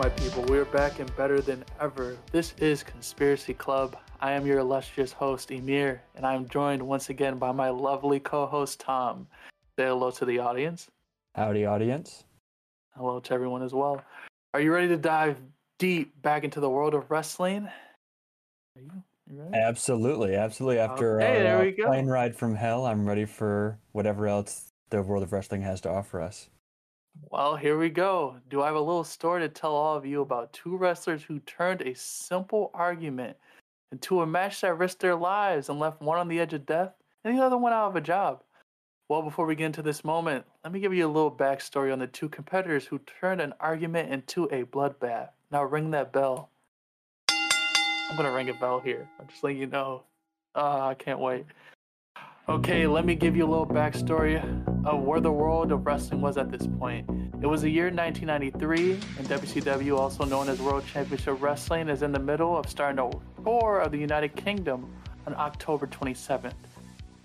My people. We are back and better than ever. This is Conspiracy Club. I am your illustrious host, Emir, and I am joined once again by my lovely co host, Tom. Say hello to the audience. Howdy, audience. Hello to everyone as well. Are you ready to dive deep back into the world of wrestling? Are you? you ready? Absolutely, absolutely. After Okay, our uh, plane ride from hell, I'm ready for whatever else the world of wrestling has to offer us. Well, here we go. Do I have a little story to tell all of you about two wrestlers who turned a simple argument into a match that risked their lives and left one on the edge of death and the other one out of a job? Well, before we get into this moment, let me give you a little backstory on the two competitors who turned an argument into a bloodbath. Now ring that bell. I'm gonna ring a bell here. I'm just letting you know. Uh, I can't wait. Okay, let me give you a little backstory of where the world of wrestling was at this point. It was the year 1993, and WCW, also known as World Championship Wrestling, is in the middle of starting a tour of the United Kingdom on October 27th.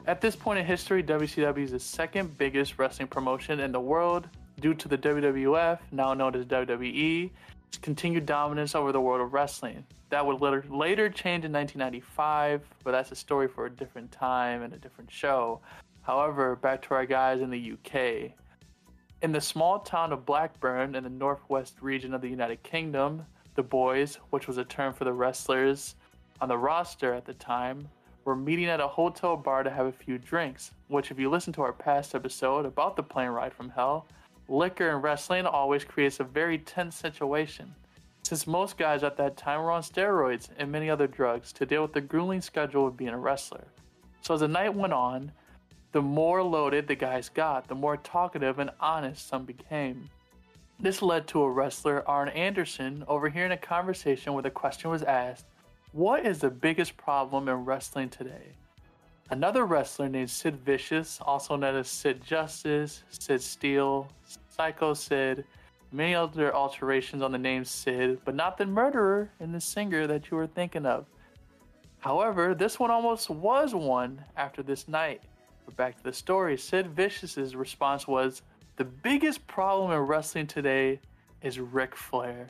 At this point in history, WCW is the second biggest wrestling promotion in the world due to the WWF, now known as WWE, its continued dominance over the world of wrestling. That would later, later change in 1995, but that's a story for a different time and a different show. However, back to our guys in the UK. In the small town of Blackburn in the northwest region of the United Kingdom, the boys, which was a term for the wrestlers on the roster at the time, were meeting at a hotel bar to have a few drinks. Which, if you listen to our past episode about the plane ride from hell, liquor and wrestling always creates a very tense situation. Since most guys at that time were on steroids and many other drugs to deal with the grueling schedule of being a wrestler. So as the night went on, the more loaded the guys got, the more talkative and honest some became. This led to a wrestler, Arn Anderson, overhearing a conversation where the question was asked, What is the biggest problem in wrestling today? Another wrestler named Sid Vicious, also known as Sid Justice, Sid Steel, Psycho Sid, many other alterations on the name Sid, but not the murderer and the singer that you were thinking of. However, this one almost was one after this night. But back to the story, Sid Vicious's response was The biggest problem in wrestling today is Ric Flair.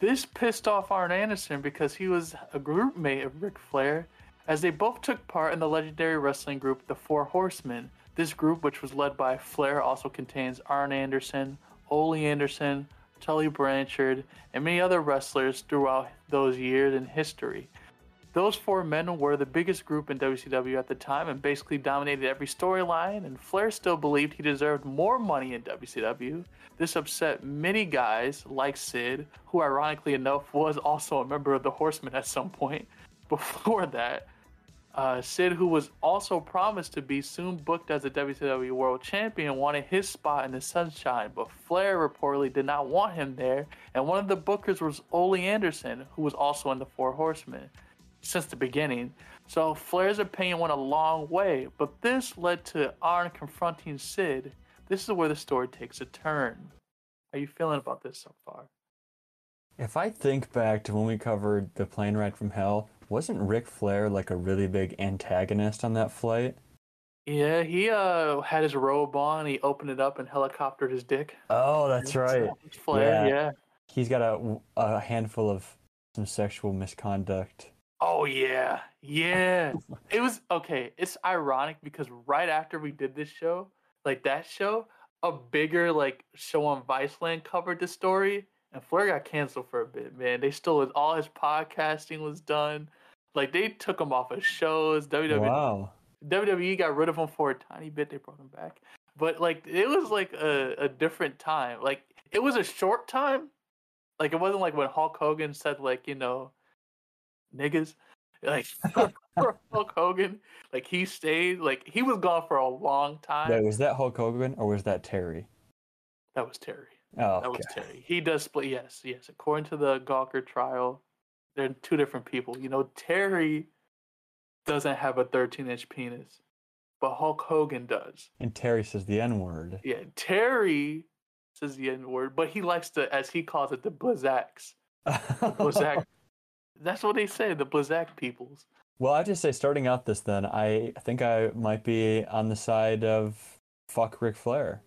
This pissed off Arn Anderson because he was a group mate of Ric Flair, as they both took part in the legendary wrestling group The Four Horsemen. This group, which was led by Flair, also contains Arn Anderson, Ole Anderson, Tully Blanchard, and many other wrestlers throughout those years in history. Those four men were the biggest group in WCW at the time and basically dominated every storyline, and Flair still believed he deserved more money in WCW. This upset many guys like Sid, who ironically enough was also a member of the Horsemen at some point before that. Uh, Sid, who was also promised to be soon booked as a WCW World Champion, wanted his spot in the sunshine, but Flair reportedly did not want him there, and one of the bookers was Ole Anderson, who was also in the Four Horsemen since the beginning. So Flair's opinion went a long way, but this led to Arn confronting Sid. This is where the story takes a turn. How you feeling about this so far? If I think back to when we covered the plane ride from hell, wasn't Ric Flair like a really big antagonist on that flight? Yeah, he uh had his robe on. He opened it up and helicoptered his dick. Oh, that's right. Flair, Yeah. yeah. He's got a, a handful of some sexual misconduct. Oh yeah, yeah. it was okay. It's ironic because right after we did this show, like that show, a bigger like show on Viceland covered the story, and Flair got canceled for a bit. Man, they stole his, all his podcasting was done. Like they took him off of shows. WWE Wow. WWE got rid of him for a tiny bit. They brought him back, but like it was like a, a different time. Like it was a short time. Like it wasn't like when Hulk Hogan said like you know, niggas. Like Hulk Hogan, like he stayed. Like he was gone for a long time. Wait, was that Hulk Hogan or was that Terry? that was Terry. Oh, That was. Terry. He does split. Yes, yes. According to the Gawker trial, they're two different people. You know, Terry doesn't have a 13 inch penis, but Hulk Hogan does. And Terry says the N word. Yeah, Terry says the N word, but he likes to, as he calls it, the Blizzacs. Blizzac. That's what they say, the Blazak peoples. well, I have to say, starting out this, then I think I might be on the side of fuck Ric Flair.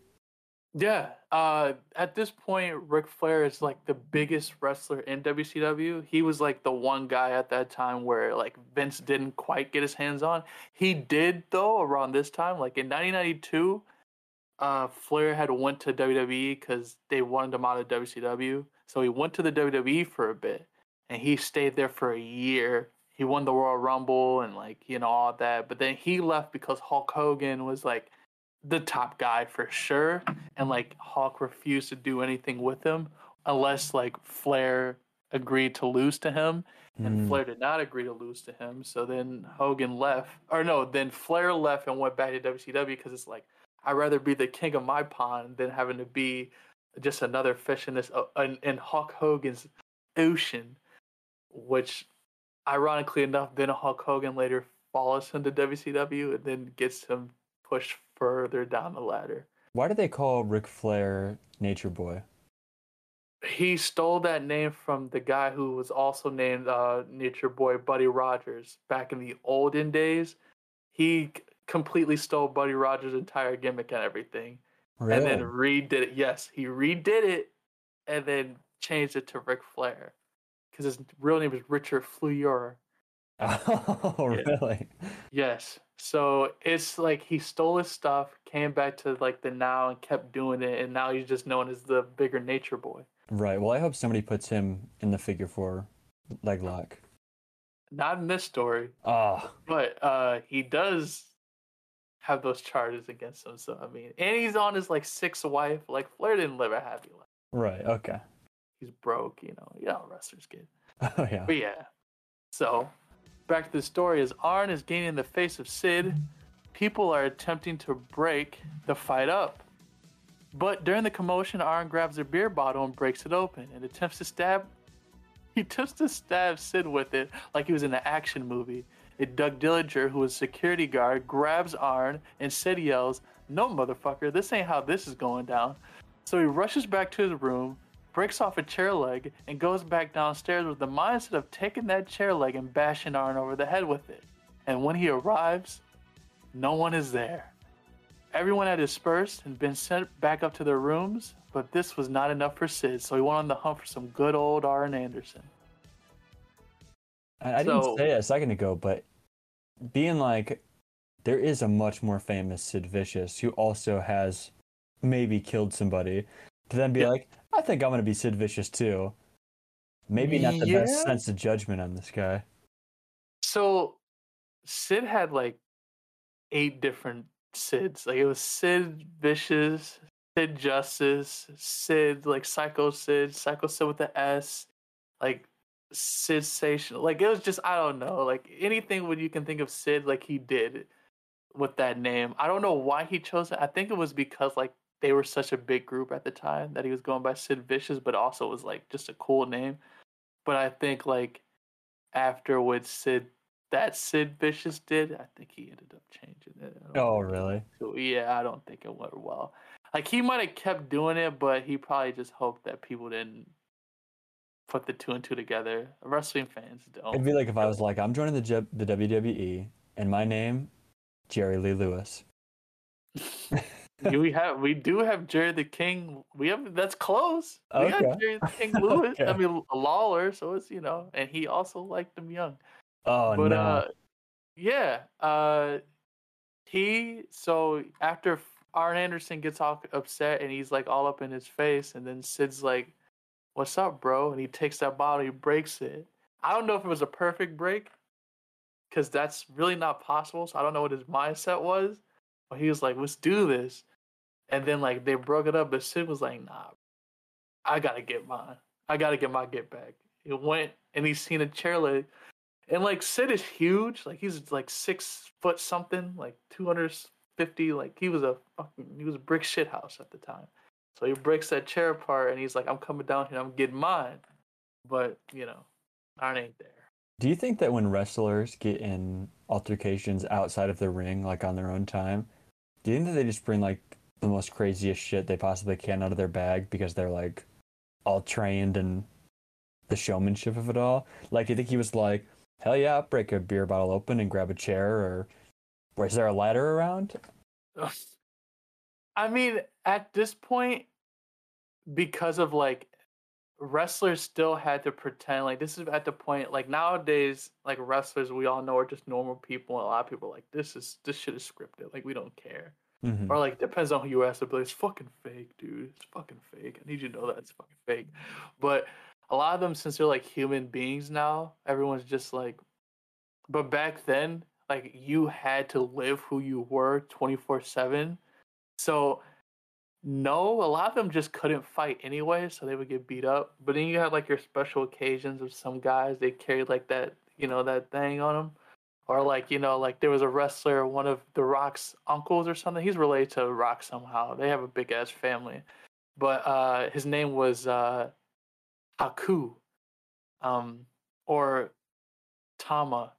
Yeah, Uh, at this point, Ric Flair is like the biggest wrestler in WCW. He was like the one guy at that time where like Vince didn't quite get his hands on. He did though around this time, like in 1992. Uh, Flair had went to WWE because they wanted him out of WCW, so he went to the WWE for a bit, and he stayed there for a year. He won the Royal Rumble and like you know all that, but then he left because Hulk Hogan was like the top guy for sure, and like Hulk refused to do anything with him unless like Flair agreed to lose to him, and Mm. Flair did not agree to lose to him. So then Hogan left, or no, then Flair left and went back to WCW because it's like I'd rather be the king of my pond than having to be just another fish in this uh, in, in Hulk Hogan's ocean, which ironically enough, then Hulk Hogan later follows him to WCW and then gets him pushed further down the ladder. Why do they call Ric Flair Nature Boy? He stole that name from the guy who was also named uh, Nature Boy Buddy Rogers back in the olden days. He completely stole Buddy Rogers' entire gimmick and everything, and then redid it. Yes, he redid it, and then changed it to Ric Flair because his real name is Richard Fliehr. Oh, Yeah. really? Yes. So it's like he stole his stuff, came back to like the now and kept doing it, and now he's just known as the bigger nature boy. Right. Well, I hope somebody puts him in the figure four leg lock. Not in this story, Oh, but uh he does have those charges against him. So I mean, and he's on his like sixth wife. Like Flair didn't live a happy life. right. Okay. He's broke, you know. Yeah, wrestlers get. Oh, yeah. But yeah. So back to the story as Arn is gaining the face of Sid, people are attempting to break the fight up. But during the commotion, Arn grabs a beer bottle and breaks it open and attempts to stab he attempts to stab Sid with it like he was in an action movie. And Doug Dillinger, who was security guard, grabs Arn and Sid yells, No motherfucker, this ain't how this is going down. So he rushes back to his room, breaks off a chair leg, and goes back downstairs with the mindset of taking that chair leg and bashing Arn over the head with it. And when he arrives, no one is there. Everyone had dispersed and been sent back up to their rooms, but this was not enough for Sid, so he went on the hunt for some good old Arn Anderson. I, I So- didn't say it a second ago, but being like, there is a much more famous Sid Vicious who also has maybe killed somebody. To then be Yeah. like, I think I'm gonna be Sid Vicious too. Maybe not the Yeah. best sense of judgment on this guy. So Sid had like eight different Sids. Like it was Sid Vicious, Sid Justice, Sid like Psycho Sid, Psycho Sid with the S, like Sid Station. Like it was just I don't know. Like anything when you can think of Sid, like he did with that name. I don't know why he chose it. I think it was because like they were such a big group at the time that he was going by Sid Vicious, but also was like just a cool name. But I think like after what Sid that Sid Vicious did, I think he ended up changing it. Oh, really? So yeah, I don't think it went well. Like he might have kept doing it, but he probably just hoped that people didn't put the two and two together. Wrestling fans don't. It'd be like if I was like, I'm joining the J- the WWE, and my name, Jerry Lee Lewis. we have we do have Jerry the King. We have that's close. We Okay. got Jerry the King Lewis. I Okay. mean Lawler, so it's you know, and he also liked him young. Oh but no! uh yeah uh he so after arn anderson gets all upset and he's like all up in his face and then sid's like what's up bro and he takes that bottle he breaks it i don't know if it was a perfect break because that's really not possible so i don't know what his mindset was he was like let's do this and then like they broke it up but sid was like nah i gotta get mine i gotta get my get back he went and he's seen a chair leg and like Sid is huge. Like he's like six foot something, like two hundred fifty. Like he was a fucking he was a brick shit house at the time. So he breaks that chair apart and he's like, I'm coming down here, I'm getting mine. But, you know, Arn ain't there. Do you think that when wrestlers get in altercations outside of the ring, like on their own time, do you think that they just bring like the most craziest shit they possibly can out of their bag because they're like all trained and the showmanship of it all? Like, do you think he was like, hell yeah, break a beer bottle open and grab a chair, or was there a ladder around? I mean, at this point, because of like wrestlers still had to pretend like this is at the point like nowadays like wrestlers we all know are just normal people and a lot of people are like this is this shit is scripted like we don't care. Mhm. or like depends on who you ask but it's fucking fake dude it's fucking fake i need you to know that it's fucking fake. But a lot of them since they're like human beings now everyone's just like but back then like you had to live who you were 24 7 so no a lot of them just couldn't fight anyway so they would get beat up but then you had like your special occasions of some guys they carried like that you know that thing on them or like you know like there was a wrestler one of the rock's uncles or something he's related to rock somehow they have a big ass family but uh his name was uh haku um or tama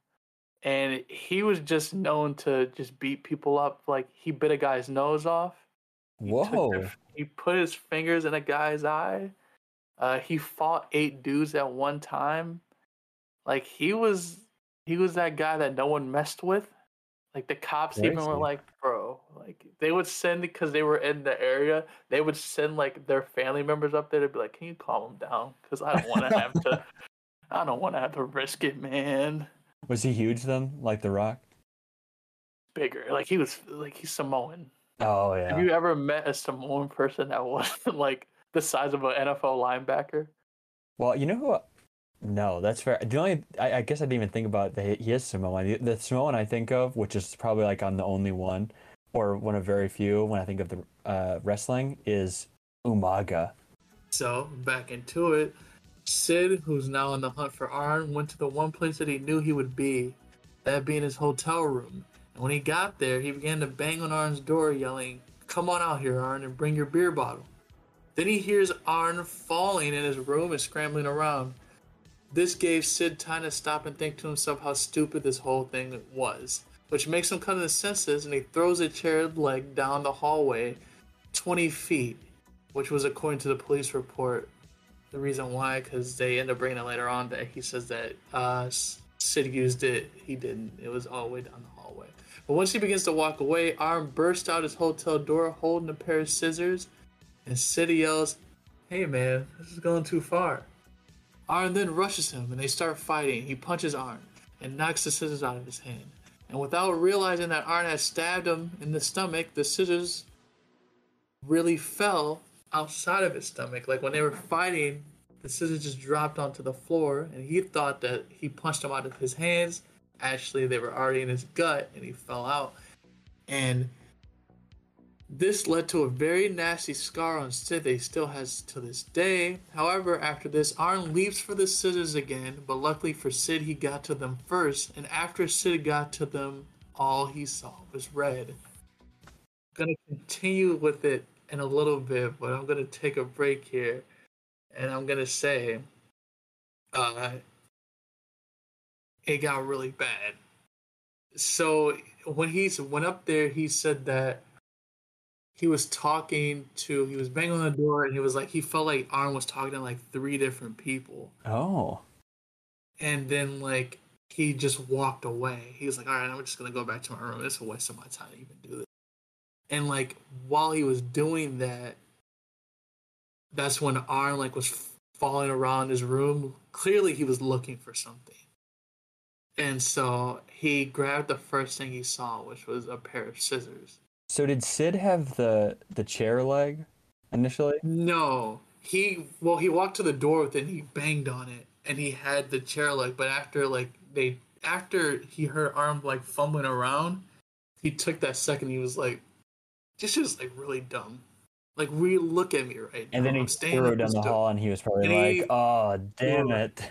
and he was just known to just beat people up like he bit a guy's nose off he Whoa. their- he put his fingers in a guy's eye uh he fought eight dudes at one time like he was he was that guy that no one messed with. Like the cops even were like, bro, like they would send because they were in the area. They would send like their family members up there to be like, "Can you calm him down? Because I don't want to have to. I don't want to have to risk it, man." Was he huge then, like The Rock? Bigger, like he was, like he's Samoan. Oh yeah. Have you ever met a Samoan person that wasn't like the size of an NFL linebacker? Well, you know who? No, that's fair. The only I, I guess I didn't even think about that. He is Samoan. The, the Samoan I think of, which is probably like I'm the only one, or one of very few when I think of the uh, wrestling, is Umaga. So back into it, Sid, who's now on the hunt for Arn, went to the one place that he knew he would be, that being his hotel room. When he got there, he began to bang on Arn's door, yelling, "Come on out here, Arn, and bring your beer bottle." Then he hears Arn falling in his room and scrambling around. This gave Sid time to stop and think to himself how stupid this whole thing was, which makes him come to his senses and he throws a chaired leg down the hallway 20 feet, which was according to the police report. The reason why, because they end up bringing it later on that he says that uh, Sid used it. He didn't. It was all the way down the hallway. But once he begins to walk away, Arn bursts out his hotel door holding a pair of scissors, and Sid yells, Hey man, this is going too far. Arn then rushes him and they start fighting. He punches Arn and knocks the scissors out of his hand. And without realizing that Arn has stabbed him in the stomach, the scissors really fell outside of his stomach. Like when they were fighting, the scissors just dropped onto the floor and he thought that he punched them out of his hands. Actually, they were already in his gut and he fell out. And this led to a very nasty scar on Sid that he still has to this day. However, after this, Arn leaps for the scissors again, but luckily for Sid, he got to them first. And after Sid got to them, all he saw was red. I'm gonna continue with it in a little bit, but I'm gonna take a break here, and I'm gonna say, uh, it got really bad. So when he's went up there, he said that he was talking to he was banging on the door and he was like he felt like Arn was talking to like three different people. Oh, and then like he just walked away. He was like all right i'm just gonna go back to my room. It's a waste of my time to even do this. And like while he was doing that that's when Arn like was falling around his room. Clearly he was looking for something and so he grabbed the first thing he saw which was a pair of scissors so did Sid have the the chair leg initially? No, he well he walked to the door with it and he banged on it and he had the chair leg. But after like they after he heard Arn like fumbling around, he took that second. He was like, "This is like really dumb." Like, we look at me right And now. then he threw down the hall, and he was probably And like, he- "Oh, damn it!"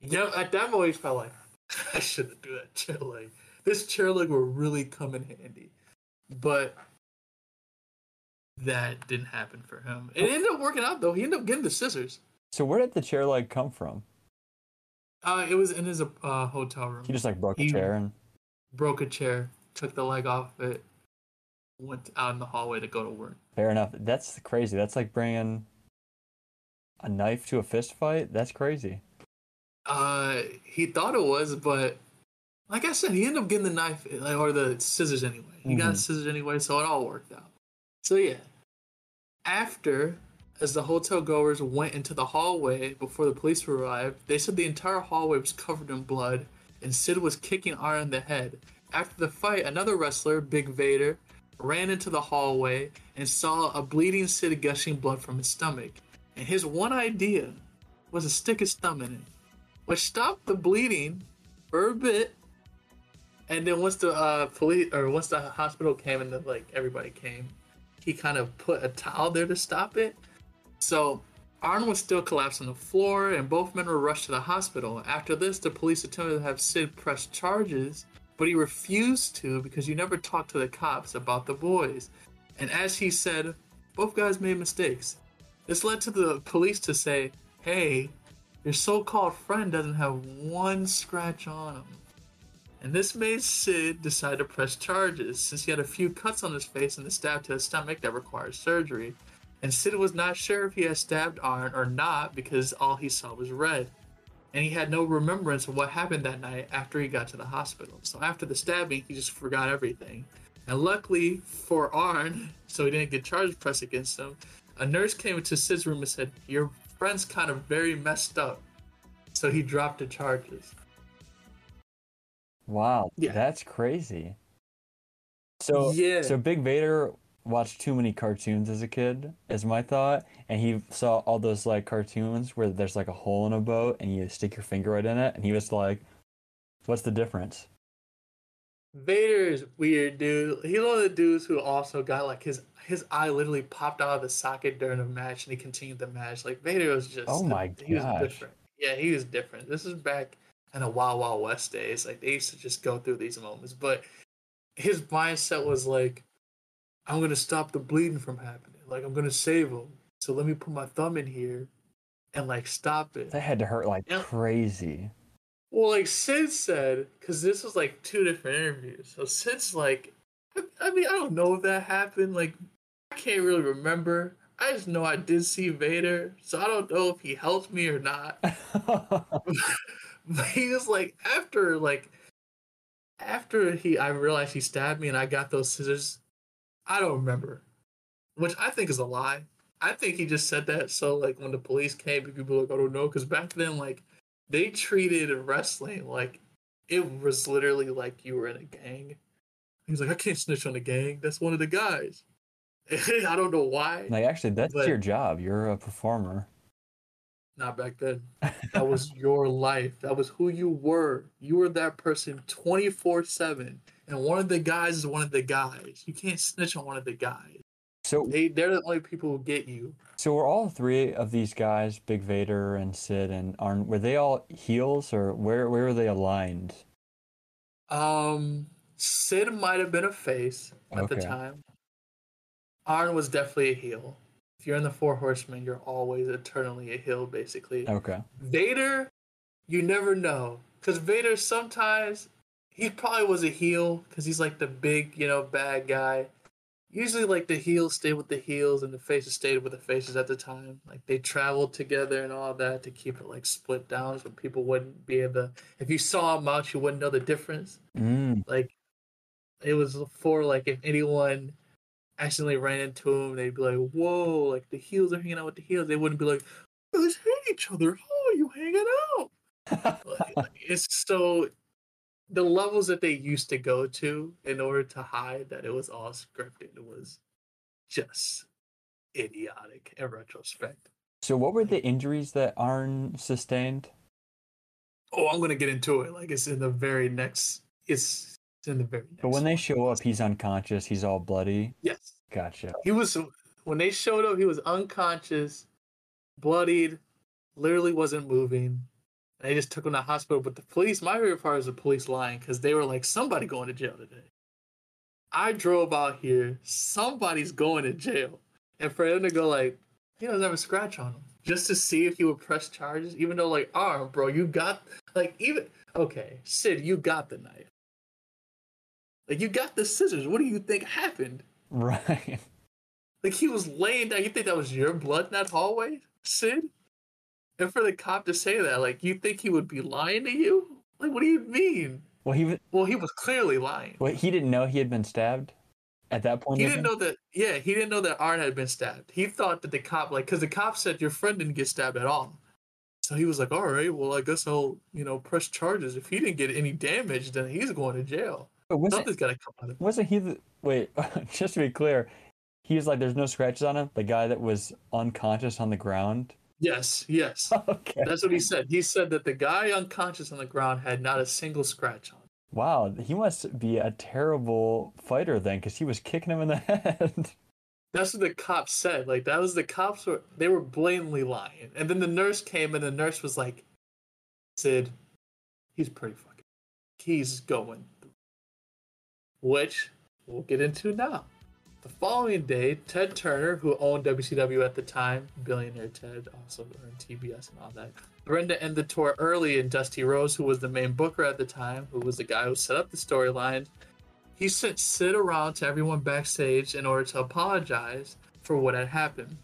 Yeah, at that moment, he felt like I shouldn't do that chair leg. This chair leg will really come in handy, but that didn't happen for him. It ended up working out though. He ended up getting the scissors. So where did the chair leg come from? Uh, it was in his uh, hotel room. He just like broke a chair and broke a chair, took the leg off it, went out in the hallway to go to work. fair enough. That's crazy. That's like bringing a knife to a fist fight. That's crazy. Uh, he thought it was, but like I said, he ended up getting the knife or the scissors anyway. He got Mhm. scissors anyway, so it all worked out. So yeah, after as the hotel goers went into the hallway before the police arrived, they said the entire hallway was covered in blood and Sid was kicking Arn in the head. After the fight, another wrestler, Big Vader, ran into the hallway and saw a bleeding Sid gushing blood from his stomach. And his one idea was to stick his thumb in it, which stopped the bleeding for a bit. And then once the uh, police or once the hospital came and like everybody came, he kind of put a towel there to stop it. So Arn was still collapsed on the floor, and both men were rushed to the hospital. After this, the police attempted to have Sid press charges, but he refused to because you never talked to the cops about the boys. And as he said, both guys made mistakes. This led to the police to say, hey, your so called friend doesn't have one scratch on him. And this made Sid decide to press charges since he had a few cuts on his face and the stab to his stomach that required surgery. And Sid was not sure if he had stabbed Arn or not because all he saw was red. And he had no remembrance of what happened that night after he got to the hospital. So after the stabbing, he just forgot everything. And luckily for Arn, so he didn't get charges pressed against him, a nurse came into Sid's room and said, Your friend's kind of very messed up. So he dropped the charges. Wow, Yeah. that's crazy. So Yeah. so Big Vader watched too many cartoons as a kid, is my thought, and he saw all those like cartoons where there's like a hole in a boat and you stick your finger right in it, and he was like, "What's the difference?" Vader's weird, dude. He's one of the dudes who also got like his his eye literally popped out of the socket during a match, and he continued the match. Like Vader was just Oh my god, he was different. Yeah, he was different. This is back in the Wild Wild West days. Like they used to just go through these moments, but his mindset was like, I'm gonna stop the bleeding from happening. Like I'm gonna save him. So let me put my thumb in here and like stop it. That had to hurt like crazy. Well, like Sid said, because this was like two different interviews. So Sid's like, I mean, I don't know if that happened. Like, I can't really remember. I just know I did see Vader, so I don't know if he helped me or not. But he was like, after like, after he, I realized he stabbed me, and I got those scissors. I don't remember, which I think is a lie. I think he just said that so like when the police came, people were like, oh, I don't know, because back then like they treated wrestling like it was literally like you were in a gang. He's like, I can't snitch on the gang. That's one of the guys. I don't know why. like actually, that's your job. You're a performer. Not back then. That was your life. That was who you were. You were that person 24 7. And one of the guys is one of the guys. You can't snitch on one of the guys. So They, they're the only people who get you. so were all three of these guys, Big Vader and Sid and Arn, were they all heels or where where were they aligned? Um, Sid might have been a face at the Okay. time. Arn was definitely a heel. If you're in the Four Horsemen, you're always eternally a heel, basically. Okay. Vader, you never know. Because Vader sometimes, he probably was a heel because he's like the big, you know, bad guy. Usually, like the heels stay with the heels and the faces stayed with the faces at the time. Like they traveled together and all that to keep it like split down so people wouldn't be able to. If you saw them out, you wouldn't know the difference. Mm, Like it was for like if anyone accidentally ran into them, they'd be like, "Whoa!" Like the heels are hanging out with the heels. They wouldn't be like, "You guys hate each other. How are you hanging out?" Like, like, it's so the levels that they used to go to in order to hide that it was all scripted was just idiotic in retrospect. so what were the injuries that Arn sustained? Oh, I'm gonna get into it. Like it's in the very next. It's, it's in the very. Next But when they show up, he's unconscious. He's all bloody. yes, Gotcha. he was when they showed up. He was unconscious, bloodied, literally wasn't moving. They just took him to the hospital. But the police, my favorite part is the police lying because they were like, "Somebody going to jail today." I drove out here. Somebody's going to jail, and for him to go like, he doesn't have a scratch on him, just to see if he would press charges, even though like, oh, bro, you got like even okay, Sid, you got the knife. Like you got the scissors. What do you think happened? Right. Like he was laying down. You think that was your blood in that hallway, Sid? And for the cop to say that, like, you think he would be lying to you? Like, what do you mean? Well, he was. Well, he was clearly lying. Well, he didn't know he had been stabbed. At that point, He didn't know that. Yeah, he didn't know that Arn had been stabbed. He thought that the cop, like, because the cop said your friend didn't get stabbed at all. So he was like, "All right, well, I guess I'll, you know, press charges. If he didn't get any damage, then he's going to jail. Something's got to come out of it." wasn't he the wait? Just to be clear, he was like, "There's no scratches on him." The guy that was unconscious on the ground. Yes, yes, Okay. that's what he said. He said that the guy unconscious on the ground had not a single scratch on. him. Wow, he must be a terrible fighter then, because he was kicking him in the head. That's what the cops said. Like that was the cops were they were blatantly lying. And then the nurse came and the nurse was like, Sid, he's pretty fucking he's going. Which we'll get into now. The following day, Ted Turner, who owned WCW at the time, billionaire Ted, also earned TBS and all that. Brenda ended the tour early, and Dusty Rhodes, who was the main booker at the time, who was the guy who set up the storyline, he sent Sid around to everyone backstage in order to apologize for what had happened.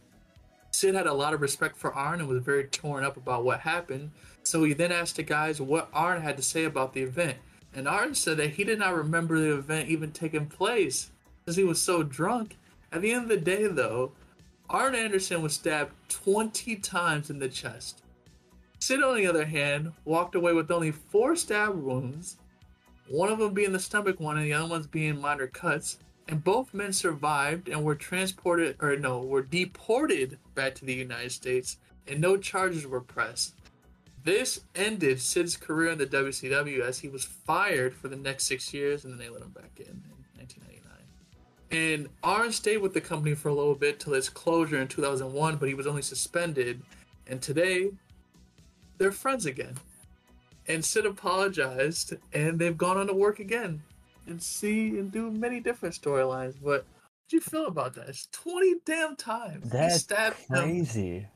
Sid had a lot of respect for Arn and was very torn up about what happened, so he then asked the guys what Arn had to say about the event. And Arn said that he did not remember the event even taking place because he was so drunk. At the end of the day, though, Arn Anderson was stabbed 20 times in the chest. Sid, on the other hand, walked away with only four stab wounds one of them being the stomach one and the other one's being minor cuts. And both men survived and were transported, or no, were deported back to the United States, and no charges were pressed. This ended Sid's career in the WCW as he was fired for the next six years, and then they let him back in in 1999. And Arn stayed with the company for a little bit till its closure in 2001, but he was only suspended. And today, they're friends again and Sid apologized, and they've gone on to work again and see and do many different storylines. But how do you feel about that? It's twenty damn times. That's crazy.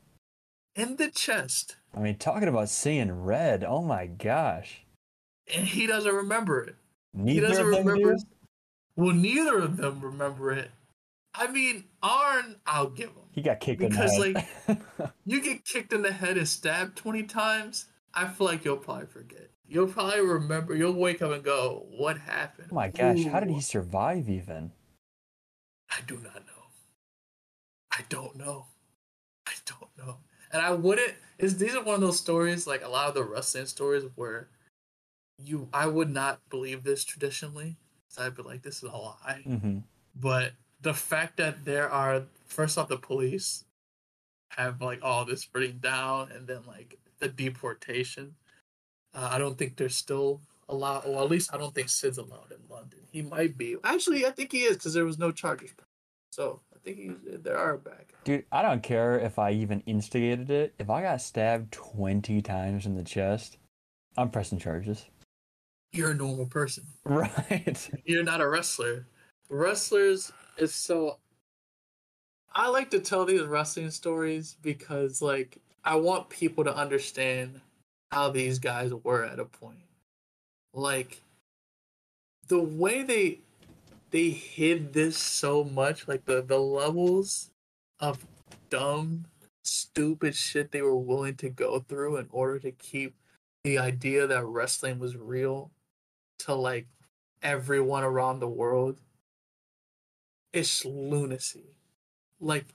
in the chest, I mean, talking about seeing red. Oh my gosh. and he doesn't remember it. He doesn't remember. do? Well, neither of them remember it. I mean, Arn, I'll give him. He got kicked Because, in the head. You get kicked in the head and stabbed twenty times. I feel like you'll probably forget. You'll probably remember. You'll wake up and go, "What happened?" oh my gosh, how did he survive even? I do not know. I don't know. I don't know. And I wouldn't is these are one of those stories like a lot of the wrestling stories where you I would not believe this traditionally. I'd be like, this is a lie. hmm But the fact that there are first off the police have like all this written down and then like the deportation. Uh, I don't think there's still allowed or at least I don't think Sid's allowed in London. He might be. Actually I think he is because there was no charges. So I think he's there are back. Dude, I don't care if I even instigated it. If I got stabbed 20 times in the chest, I'm pressing charges. You're a normal person. Right. You're not a wrestler. Wrestlers is so. I like to tell these wrestling stories because, like, I want people to understand how these guys were at a point. Like, the way they they hid this so much, like the the levels of dumb, stupid shit they were willing to go through in order to keep the idea that wrestling was real to like everyone around the world it's lunacy. Like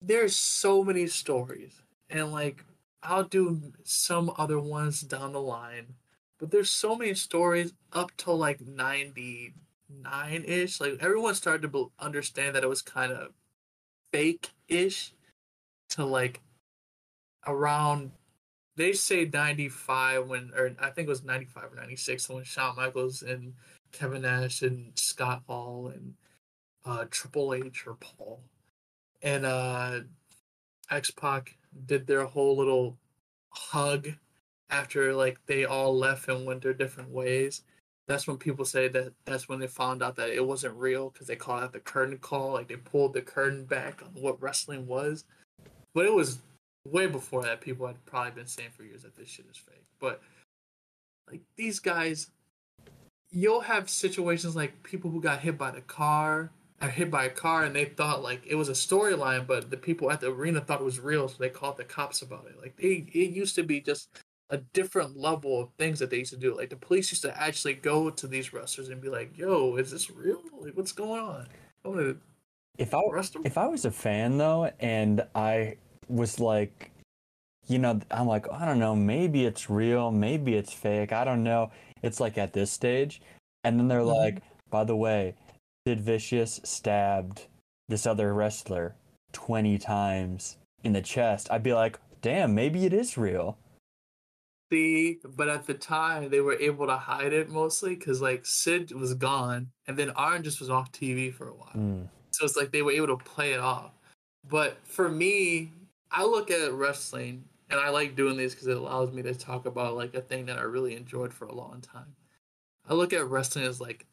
there's so many stories and like i'll do some other ones down the line but there's so many stories up to like 99-ish like everyone started to be- understand that it was kind of fake-ish to like around they say 95 when or i think it was 95 or 96 when shawn michaels and kevin nash and scott hall and uh triple h or paul. And uh x-pac did their whole little hug after like they all left and went their different ways. That's when people say that that's when they found out that it wasn't real because they called out the curtain call like they pulled the curtain back on what wrestling was. But it was way before that people had probably been saying for years that this shit is fake but like these guys you'll have situations like people who got hit by the car or hit by a car and they thought like it was a storyline but the people at the arena thought it was real so they called the cops about it like they it used to be just a different level of things that they used to do. Like the police used to actually go to these wrestlers and be like, "Yo, is this real? Like, what's going on?" I want to If I if I was a fan though, and I was like, you know, I'm like, I don't know, maybe it's real, maybe it's fake, I don't know. It's like at this stage, and then they're Mhm. like, by the way, Sid Vicious stabbed this other wrestler 20 times in the chest. I'd be like, damn, maybe it is real. See, but at the time they were able to hide it mostly because like Sid was gone, and then Arn just was off TV for a while. Mm. So it's like they were able to play it off. But for me, I look at wrestling and I like doing these because it allows me to talk about like a thing that I really enjoyed for a long time. I look at wrestling as like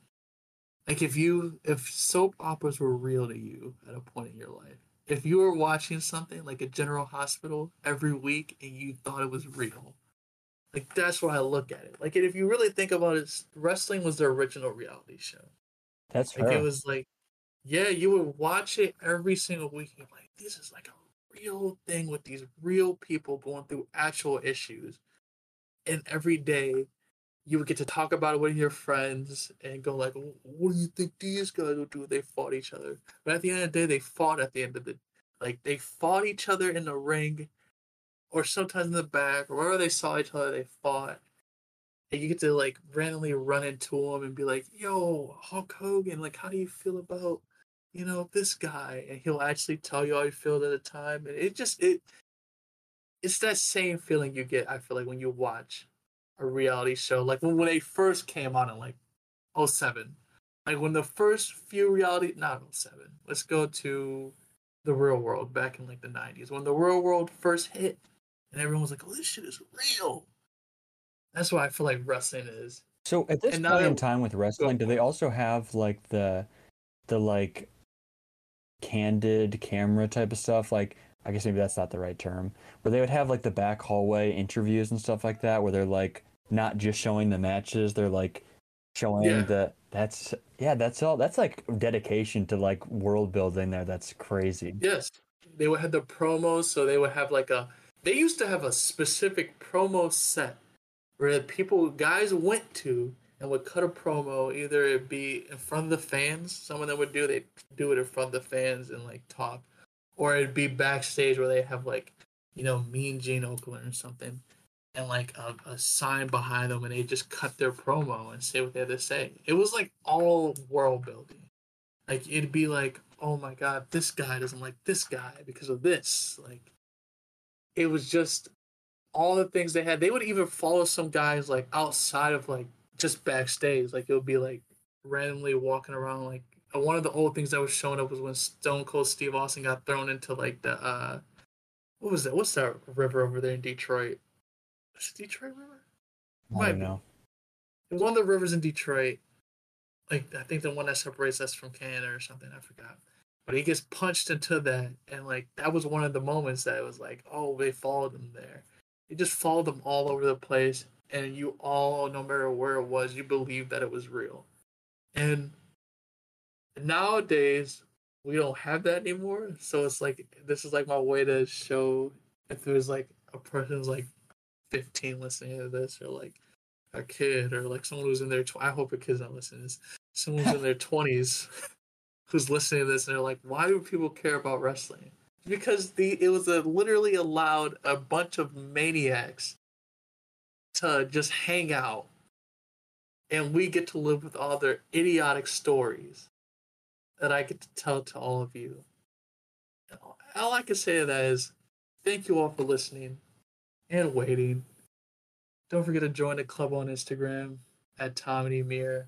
like if you if soap operas were real to you at a point in your life. If you were watching something like a General Hospital every week and you thought it was real. Like that's why I look at it. Like if you really think about it, wrestling was the original reality show. That's Like her. it was like, yeah, you would watch it every single week. And you're like, this is like a real thing with these real people going through actual issues. And every day, you would get to talk about it with your friends and go like, what do you think these guys would do if they fought each other? But at the end of the day, they fought at the end of the, like they fought each other in the ring, or sometimes in the back, or wherever they saw each other, they fought and you get to like randomly run into them and be like, "Yo, Hulk Hogan, like, how do you feel about, you know, this guy?" And he'll actually tell you how he feels at the time, and it just it, it's that same feeling you get. I feel like when you watch a reality show, like when when they first came on in like 07. like when the first few reality, not 07. Let's go to the real world back in like the 90s when the real world first hit, and everyone was like, "Oh, this shit is real." That's why I feel like wrestling is. So at this And point in time with wrestling, do they also have like the the like candid camera type of stuff? Like I guess maybe that's not the right term. Where they would have like the back hallway interviews and stuff like that, where they're like not just showing the matches, they're like showing Yeah. the that's yeah, that's all that's like dedication to like world building there. That's crazy. Yes, they would have the promos, so they would have like a. They used to have a specific promo set where people guys went to and would cut a promo. Either it be in front of the fans, someone that would do they do it in front of the fans and like talk, or it'd be backstage where they have like you know Mean Gene Okerlund or something, and like a, a sign behind them, and they just cut their promo and say what they had to say. It was like all world building. Like it'd be like, oh my god, this guy doesn't like this guy because of this. Like it was just all the things they had. They would even follow some guys like outside of like just backstage. Like it would be like randomly walking around. Like uh, one of the old things that was showing up was when Stone Cold Steve Austin got thrown into like the uh what was that? What's that river over there in Detroit? Is it Detroit River? I don't be. know. It was one of the rivers in Detroit. Like I think the one that separates us from Canada or something. I forgot. But he gets punched into that, and like that was one of the moments that it was like, oh, they followed him there. They just followed him all over the place, and you all, no matter where it was, you believed that it was real. And nowadays, we don't have that anymore. So it's like this is like my way to show if there's like a person who's like 15 listening to this, or like a kid, or like someone who's in their. Tw- I hope a kid's not listening to this. Someone who's in their 20s who's listening to this, and they're like, "Why do people care about wrestling?" Because the it was a, literally allowed a bunch of maniacs to just hang out, and we get to live with all their idiotic stories that I get to tell to all of you. All I can say to that is, thank you all for listening and waiting. Don't forget to join the club on Instagram at Tom and Emir.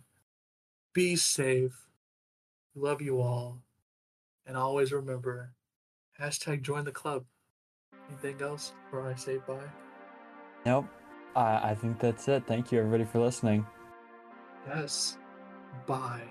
Be safe. Love you all. And always remember, hashtag join the club. Anything else before I say bye? Nope. I I think that's it. Thank you everybody for listening. Yes. Bye.